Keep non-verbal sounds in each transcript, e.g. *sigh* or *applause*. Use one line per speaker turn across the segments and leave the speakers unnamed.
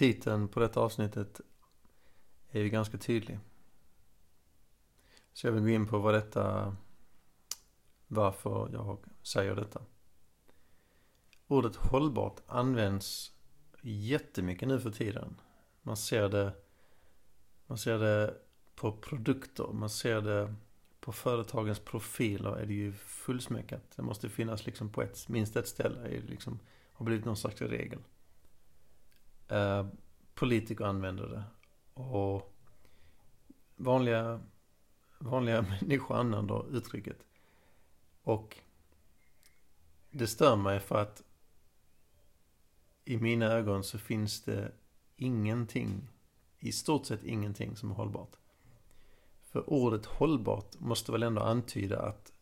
titeln på detta avsnittet är ju ganska tydlig. Så jag vill gå in på vad detta, varför jag säger detta. Ordet hållbart används jättemycket nu för tiden. Man ser det, man ser det på produkter, man ser det på företagens profiler är det ju fullsmäckat. Det måste finnas liksom på ett, minst ett ställe, det liksom, har blivit någon slags regel. Eh, politiker använder det. Och vanliga, vanliga *laughs* människor använder uttrycket. Och det stör mig för att i mina ögon så finns det ingenting, i stort sett ingenting som är hållbart. För ordet hållbart måste väl ändå antyda att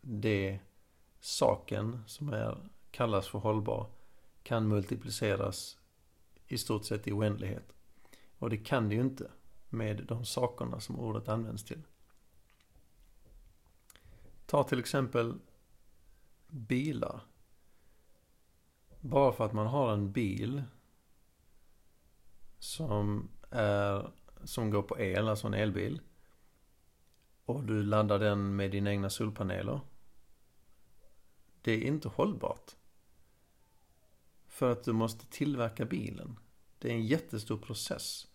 det saken som är, kallas för hållbar kan multipliceras i stort sett i oändlighet. Och det kan det ju inte med de sakerna som ordet används till. Ta till exempel bilar. Bara för att man har en bil som, är, som går på el, alltså en elbil. Och du laddar den med dina egna solpaneler. Det är inte hållbart. För att du måste tillverka bilen. Det är en jättestor process.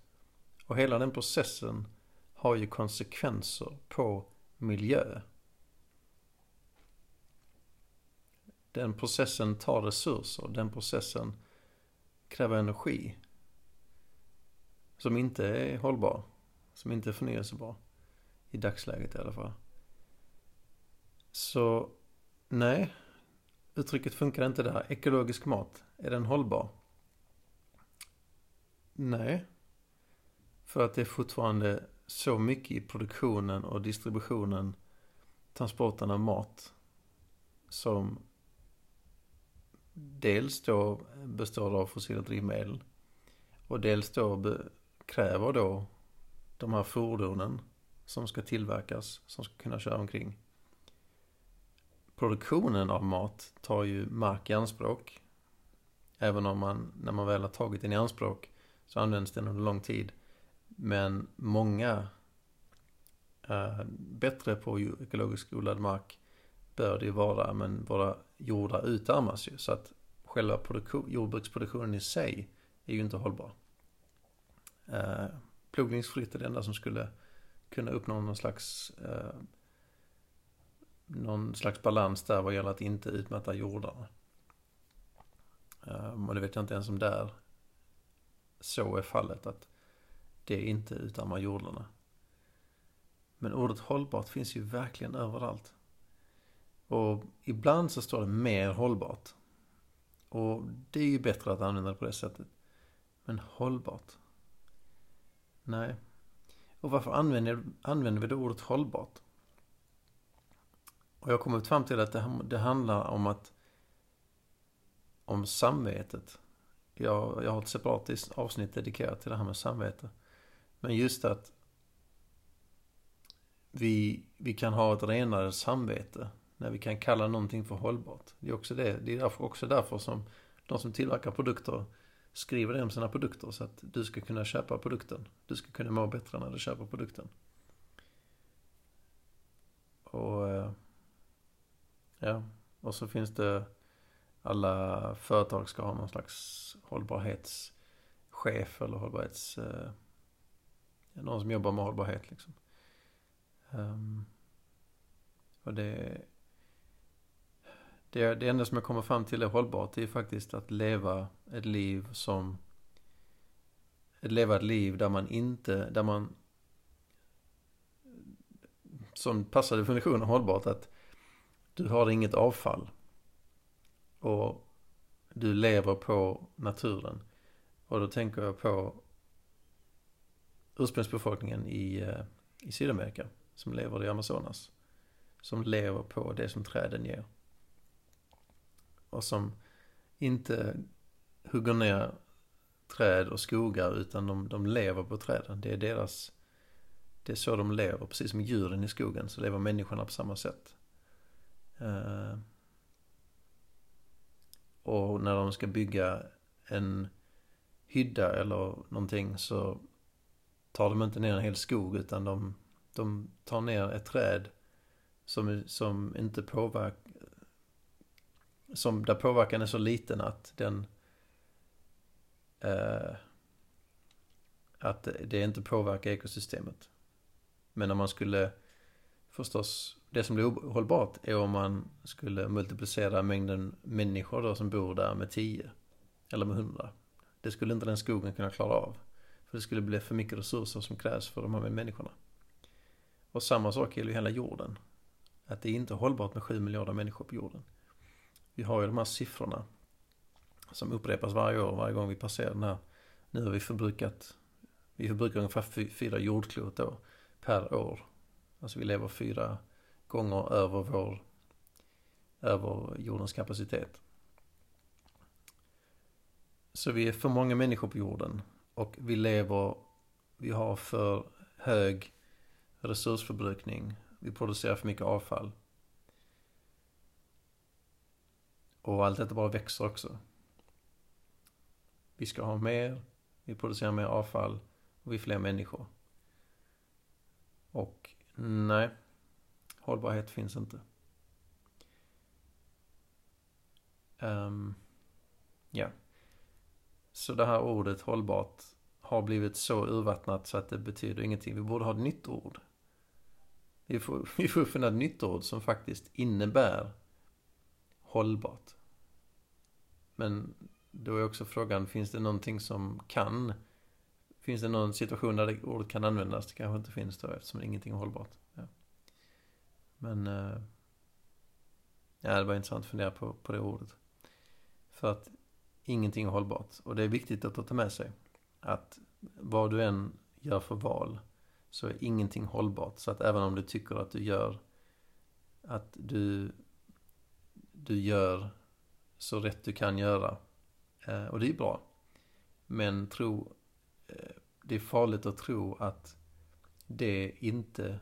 Och hela den processen har ju konsekvenser på miljö. Den processen tar resurser, den processen kräver energi. Som inte är hållbar, som inte är förnyelsebar. I dagsläget i alla fall. Så, nej. Uttrycket funkar inte där. Ekologisk mat, är den hållbar? Nej. För att det är fortfarande så mycket i produktionen och distributionen, transporten av mat, som dels då består av fossila drivmedel och dels då kräver då de här fordonen som ska tillverkas, som ska kunna köra omkring. Produktionen av mat tar ju mark i anspråk. Även om man, när man väl har tagit den i anspråk, så används den under lång tid. Men många är bättre på ekologiskt odlad mark bör det ju vara, men våra jordar utarmas ju. Så att själva jordbruksproduktionen i sig är ju inte hållbar. Eh, plogningsfritt är det enda som skulle kunna uppnå någon slags eh, någon slags balans där vad gäller att inte utmätta jordarna. Eh, och det vet jag inte ens om där så är fallet att det inte utarmar jordarna. Men ordet hållbart finns ju verkligen överallt. Och ibland så står det mer hållbart. Och det är ju bättre att använda det på det sättet. Men hållbart? Nej. Och varför använder, använder vi då ordet hållbart? Och jag har kommit fram till att det, det handlar om att om samvetet. Jag, jag har ett separat avsnitt dedikerat till det här med samvete. Men just att vi, vi kan ha ett renare samvete när vi kan kalla någonting för hållbart. Det är också det. Det är därför, också därför som de som tillverkar produkter skriver det om sina produkter så att du ska kunna köpa produkten. Du ska kunna må bättre när du köper produkten. Och eh, ja, och så finns det alla företag ska ha någon slags hållbarhetschef eller hållbarhets... Eh, någon som jobbar med hållbarhet liksom. Um, och det, det, det enda som jag kommer fram till är hållbart, det är faktiskt att leva ett liv som... Att leva ett liv där man inte, där man... Som passar definitionen hållbart, att du har inget avfall. Och du lever på naturen. Och då tänker jag på ursprungsbefolkningen i, eh, i Sydamerika som lever i Amazonas. Som lever på det som träden ger. Och som inte hugger ner träd och skogar utan de, de lever på träden. Det är deras, det är så de lever. Precis som djuren i skogen så lever människorna på samma sätt. Uh, och när de ska bygga en hydda eller någonting så tar de inte ner en hel skog utan de, de tar ner ett träd som, som inte påverkar som där påverkan är så liten att den eh, att det inte påverkar ekosystemet. Men om man skulle förstås, det som blir ohållbart är om man skulle multiplicera mängden människor då som bor där med 10 eller med 100. Det skulle inte den skogen kunna klara av. För det skulle bli för mycket resurser som krävs för de här människorna. Och samma sak gäller ju hela jorden. Att det är inte hållbart med 7 miljarder människor på jorden. Vi har ju de här siffrorna som upprepas varje år, varje gång vi passerar den här. Nu har vi förbrukat, vi förbrukar ungefär fyra jordklot då per år. Alltså vi lever fyra gånger över vår, över jordens kapacitet. Så vi är för många människor på jorden och vi lever, vi har för hög resursförbrukning. Vi producerar för mycket avfall. Och allt detta bara växer också. Vi ska ha mer, vi producerar mer avfall och vi är fler människor. Och nej, hållbarhet finns inte. Um, ja. Så det här ordet hållbart har blivit så urvattnat så att det betyder ingenting. Vi borde ha ett nytt ord. Vi får, *laughs* vi får finna ett nytt ord som faktiskt innebär hållbart. Men då är också frågan, finns det någonting som kan Finns det någon situation där det ordet kan användas? Det kanske inte finns då eftersom ingenting är hållbart. Ja. Men eh, Ja, det var intressant att fundera på, på det ordet. För att ingenting är hållbart. Och det är viktigt att ta med sig. Att vad du än gör för val så är ingenting hållbart. Så att även om du tycker att du gör att du, du gör så rätt du kan göra. Eh, och det är bra. Men tro, eh, det är farligt att tro att det inte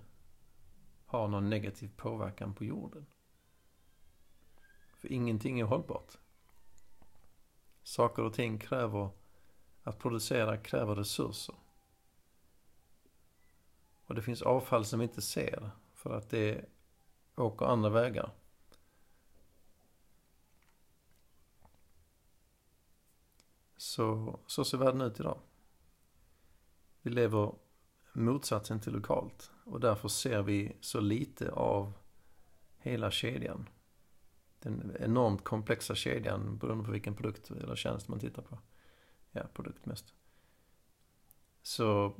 har någon negativ påverkan på jorden. För ingenting är hållbart. Saker och ting kräver, att producera kräver resurser. Och det finns avfall som vi inte ser för att det åker andra vägar. Så, så ser världen ut idag. Vi lever motsatsen till lokalt och därför ser vi så lite av hela kedjan. Den enormt komplexa kedjan beroende på vilken produkt eller tjänst man tittar på. Ja, produkt mest. Så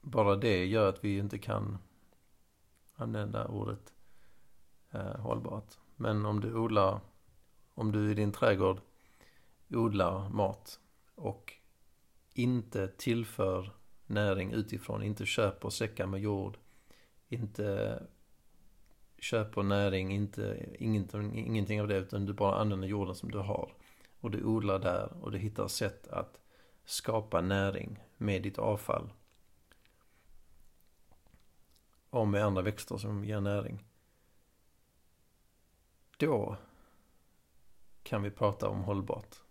bara det gör att vi inte kan använda ordet eh, hållbart. Men om du odlar, om du i din trädgård odlar mat och inte tillför näring utifrån, inte köper säckar med jord, inte köper näring, inte, ingenting, ingenting av det utan du bara använder jorden som du har. Och du odlar där och du hittar sätt att skapa näring med ditt avfall. Och med andra växter som ger näring. Då kan vi prata om hållbart.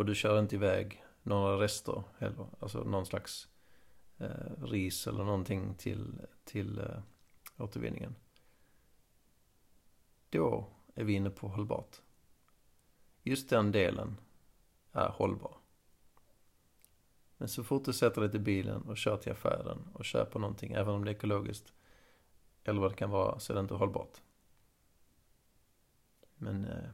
Och du kör inte iväg några rester heller. Alltså någon slags eh, ris eller någonting till, till eh, återvinningen. Då är vi inne på hållbart. Just den delen är hållbar. Men så fort du sätter dig till bilen och kör till affären och köper någonting, även om det är ekologiskt eller vad det kan vara, så är det inte hållbart. Men eh,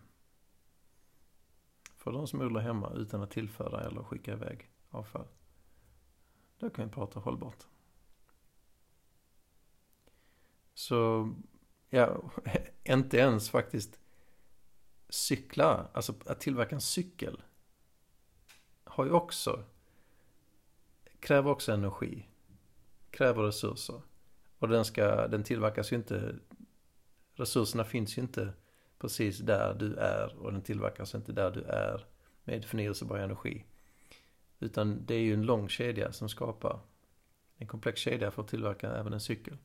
för de som odlar hemma utan att tillföra eller skicka iväg avfall. Då kan vi prata hållbart. Så, ja, *laughs* inte ens faktiskt cykla, alltså att tillverka en cykel har ju också, kräver också energi, kräver resurser. Och den ska, den tillverkas ju inte, resurserna finns ju inte precis där du är och den tillverkas inte där du är med förnyelsebar energi. Utan det är ju en lång kedja som skapar en komplex kedja för att tillverka även en cykel.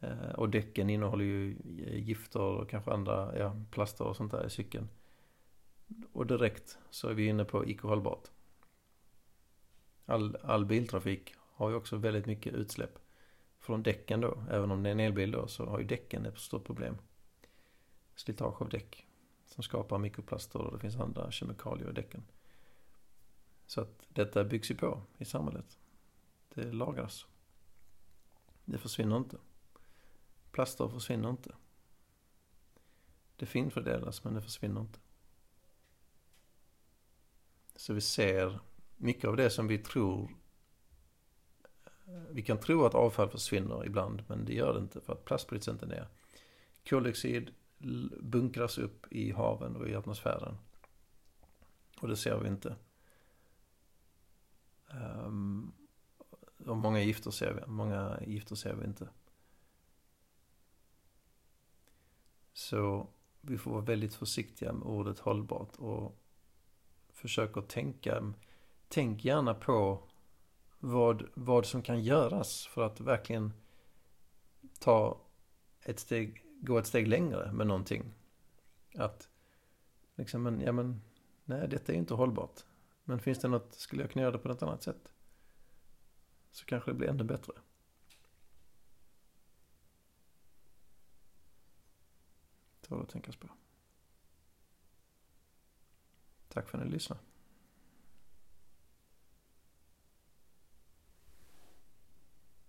Eh, och däcken innehåller ju eh, gifter och kanske andra ja, plaster och sånt där i cykeln. Och direkt så är vi inne på icke hållbart. All, all biltrafik har ju också väldigt mycket utsläpp från däcken då. Även om det är en elbil då så har ju däcken ett stort problem. Slitage av däck som skapar mikroplaster och det finns andra kemikalier i däcken. Så att detta byggs ju på i samhället. Det lagras. Det försvinner inte. Plaster försvinner inte. Det finfördelas men det försvinner inte. Så vi ser mycket av det som vi tror vi kan tro att avfall försvinner ibland men det gör det inte för att plast bryts inte ner. Koldioxid bunkras upp i haven och i atmosfären. Och det ser vi inte. Um, och många gifter ser vi, många gifter ser vi inte. Så vi får vara väldigt försiktiga med ordet hållbart och försöka tänka, tänk gärna på vad, vad som kan göras för att verkligen ta ett steg, gå ett steg längre med någonting. Att liksom, men, ja men, nej detta är ju inte hållbart. Men finns det något, skulle jag kunna göra det på något annat sätt? Så kanske det blir ännu bättre. Det var att tänkas på. Tack för att ni lyssnade.